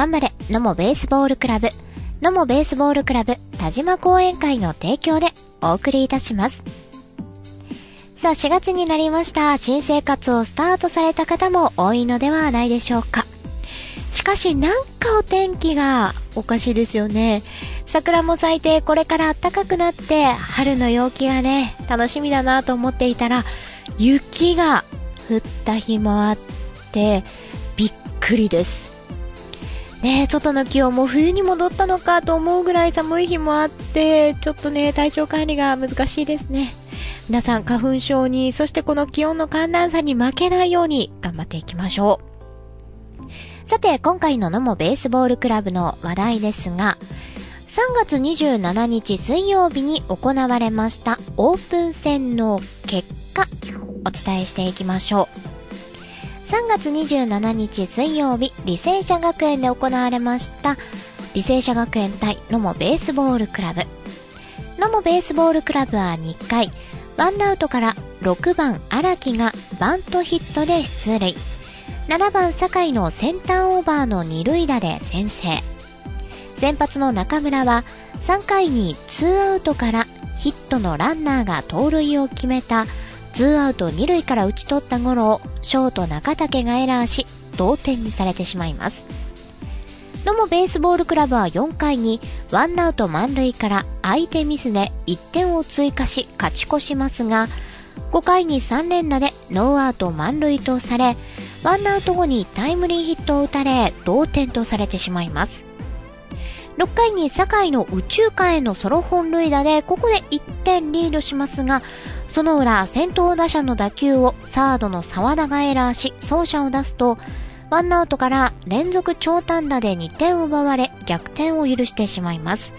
頑張れ、野茂ベースボールクラブ、野茂ベースボールクラブ田島講演会の提供でお送りいたします。さあ、4月になりました。新生活をスタートされた方も多いのではないでしょうか。しかし、なんかお天気がおかしいですよね。桜も咲いて、これから暖かくなって、春の陽気がね、楽しみだなと思っていたら、雪が降った日もあって、びっくりです。ね外の気温も冬に戻ったのかと思うぐらい寒い日もあって、ちょっとね、体調管理が難しいですね。皆さん花粉症に、そしてこの気温の寒暖差に負けないように頑張っていきましょう。さて、今回の野茂ベースボールクラブの話題ですが、3月27日水曜日に行われましたオープン戦の結果、お伝えしていきましょう。3月27日水曜日、履正社学園で行われました、履正社学園対野茂ベースボールクラブ。野茂ベースボールクラブは2回、ワンアウトから6番荒木がバントヒットで出塁。7番酒井のセンターオーバーの二塁打で先制。先発の中村は3回に2アウトからヒットのランナーが盗塁を決めたツーアウト2塁から打ち取ったゴロをショート中竹がエラーし同点にされてしまいます。野茂ベースボールクラブは4回にワンアウト満塁から相手ミスで1点を追加し勝ち越しますが5回に3連打でノーアウト満塁とされワンアウト後にタイムリーヒットを打たれ同点とされてしまいます。6回に酒井の宇宙間へのソロ本塁打でここで1点リードしますがその裏、先頭打者の打球をサードの沢田がエラーし、走者を出すと、ワンアウトから連続長短打で2点を奪われ、逆転を許してしまいます。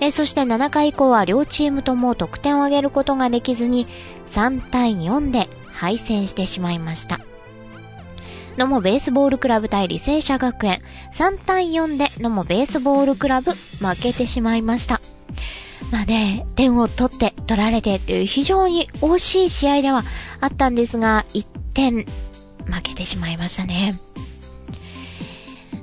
えそして7回以降は両チームとも得点を挙げることができずに、3対4で敗戦してしまいました。野茂ベースボールクラブ対履正社学園、3対4で野茂ベースボールクラブ負けてしまいました。まあね、点を取って取られてっていう非常に惜しい試合ではあったんですが、1点負けてしまいましたね。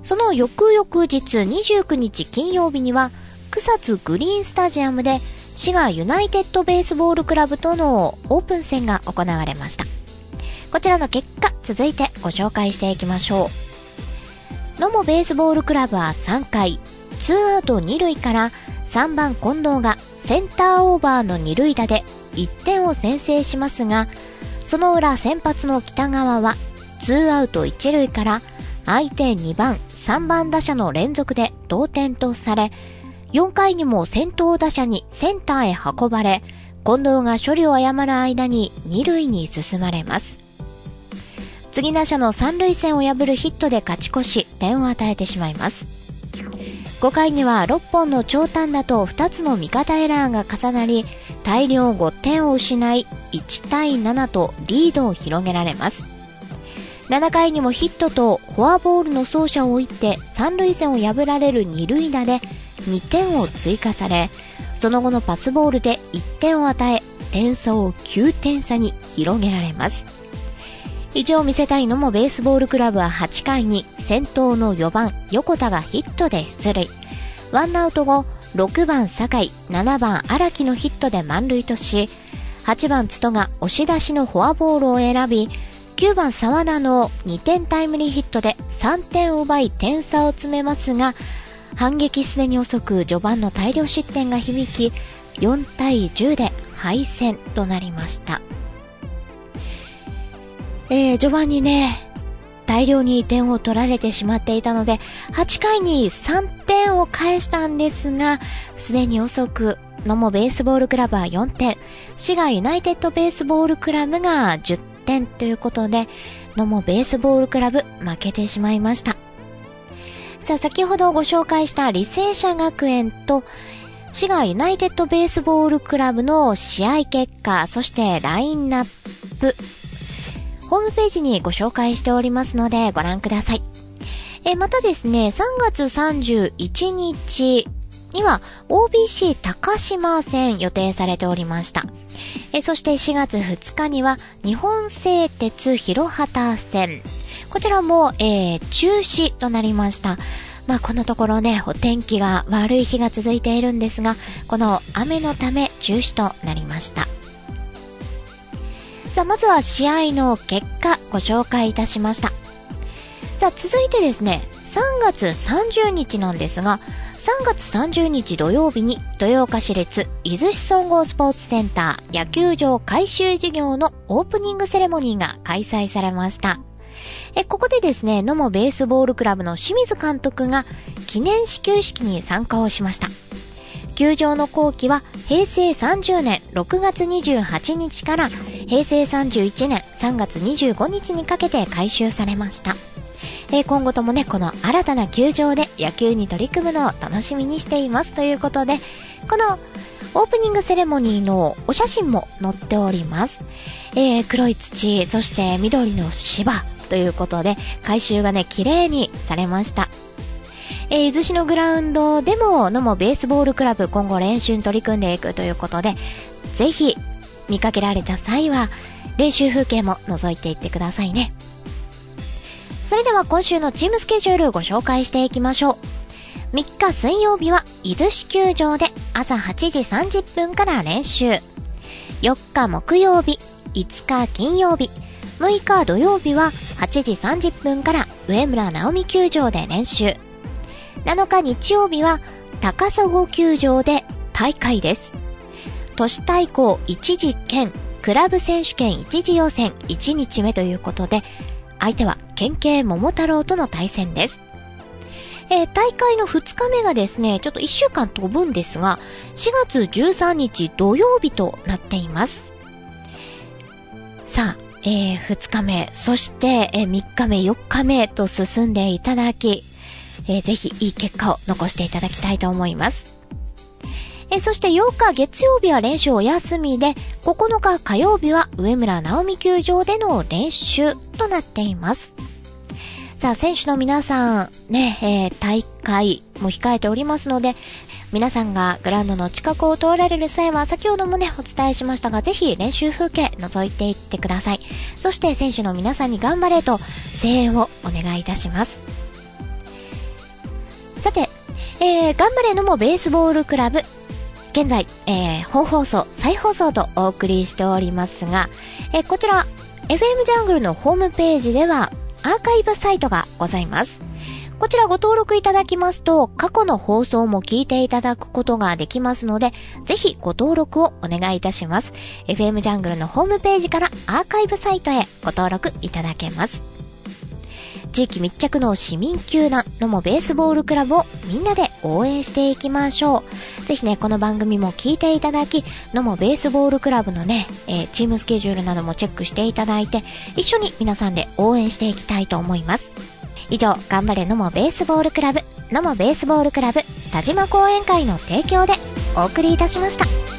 その翌々日29日金曜日には、草津グリーンスタジアムで滋賀ユナイテッドベースボールクラブとのオープン戦が行われました。こちらの結果、続いてご紹介していきましょう。野茂ベースボールクラブは3回、ツーアウト2塁から3番近藤がセンターオーバーの二塁打で1点を先制しますが、その裏先発の北川は2アウト1塁から相手2番、3番打者の連続で同点とされ、4回にも先頭打者にセンターへ運ばれ、近藤が処理を誤る間に2塁に進まれます。次打者の3塁線を破るヒットで勝ち越し、点を与えてしまいます。5回には6本の長短打と2つの味方エラーが重なり、大量5点を失い、1対7とリードを広げられます。7回にもヒットとフォアボールの走者を置いて三塁線を破られる二塁打で2点を追加され、その後のパスボールで1点を与え、点差を9点差に広げられます。意地を見せたいのもベースボールクラブは8回に先頭の4番横田がヒットで出塁。ワンアウト後、6番酒井、7番荒木のヒットで満塁とし、8番津戸が押し出しのフォアボールを選び、9番沢田の2点タイムリーヒットで3点を奪い点差を詰めますが、反撃すでに遅く序盤の大量失点が響き、4対10で敗戦となりました。えー、序盤にね、大量に点を取られてしまっていたので、8回に3点を返したんですが、すでに遅く、野茂ベースボールクラブは4点、滋賀ユナイテッドベースボールクラブが10点ということで、野茂ベースボールクラブ負けてしまいました。さあ、先ほどご紹介した履正社学園と、滋賀ユナイテッドベースボールクラブの試合結果、そしてラインナップ、ホームページにご紹介しておりますのでご覧ください。えまたですね、3月31日には OBC 高島戦予定されておりました。えそして4月2日には日本製鉄広畑戦。こちらも、えー、中止となりました。まあこのところね、お天気が悪い日が続いているんですが、この雨のため中止となりました。さあ、まずは試合の結果ご紹介いたしました。さあ、続いてですね、3月30日なんですが、3月30日土曜日に豊岡市立伊豆市総合スポーツセンター野球場改修事業のオープニングセレモニーが開催されました。え、ここでですね、野茂ベースボールクラブの清水監督が記念始球式に参加をしました。球場の後期は平成30年6月28日から平成31年3月25日にかけて改修されました。え今後ともね、この新たな球場で野球に取り組むのを楽しみにしていますということで、このオープニングセレモニーのお写真も載っております。えー、黒い土、そして緑の芝ということで、回収がね、綺麗にされました。えー、伊豆市のグラウンドでも、のもベースボールクラブ今後練習に取り組んでいくということで、ぜひ見かけられた際は、練習風景も覗いていってくださいね。それでは今週のチームスケジュールをご紹介していきましょう。3日水曜日は伊豆市球場で朝8時30分から練習。4日木曜日、5日金曜日、6日土曜日は8時30分から上村直美球場で練習。7日日曜日は高砂球場で大会です。都市対抗1次兼クラブ選手権1次予選1日目ということで、相手は県警桃太郎との対戦です。えー、大会の2日目がですね、ちょっと1週間飛ぶんですが、4月13日土曜日となっています。さあ、えー、2日目、そして、えー、3日目、4日目と進んでいただき、えー、ぜひいい結果を残していただきたいと思います。えそして8日月曜日は練習お休みで、9日火曜日は上村直美球場での練習となっています。さあ、選手の皆さん、ね、えー、大会も控えておりますので、皆さんがグラウンドの近くを通られる際は、先ほどもね、お伝えしましたが、ぜひ練習風景覗いていってください。そして選手の皆さんに頑張れと声援をお願いいたします。さて、えー、頑張れのもベースボールクラブ現在、えー、本放送、再放送とお送りしておりますが、えー、こちら、FM ジャングルのホームページでは、アーカイブサイトがございます。こちらご登録いただきますと、過去の放送も聞いていただくことができますので、ぜひご登録をお願いいたします。FM ジャングルのホームページからアーカイブサイトへご登録いただけます。地域密着の市民球団のもベースボールクラブをみんなで応援していきましょう。ぜひね、この番組も聞いていただき、のもベースボールクラブのね、えー、チームスケジュールなどもチェックしていただいて、一緒に皆さんで応援していきたいと思います。以上、頑張れのもベースボールクラブ、のもベースボールクラブ、田島講演会の提供でお送りいたしました。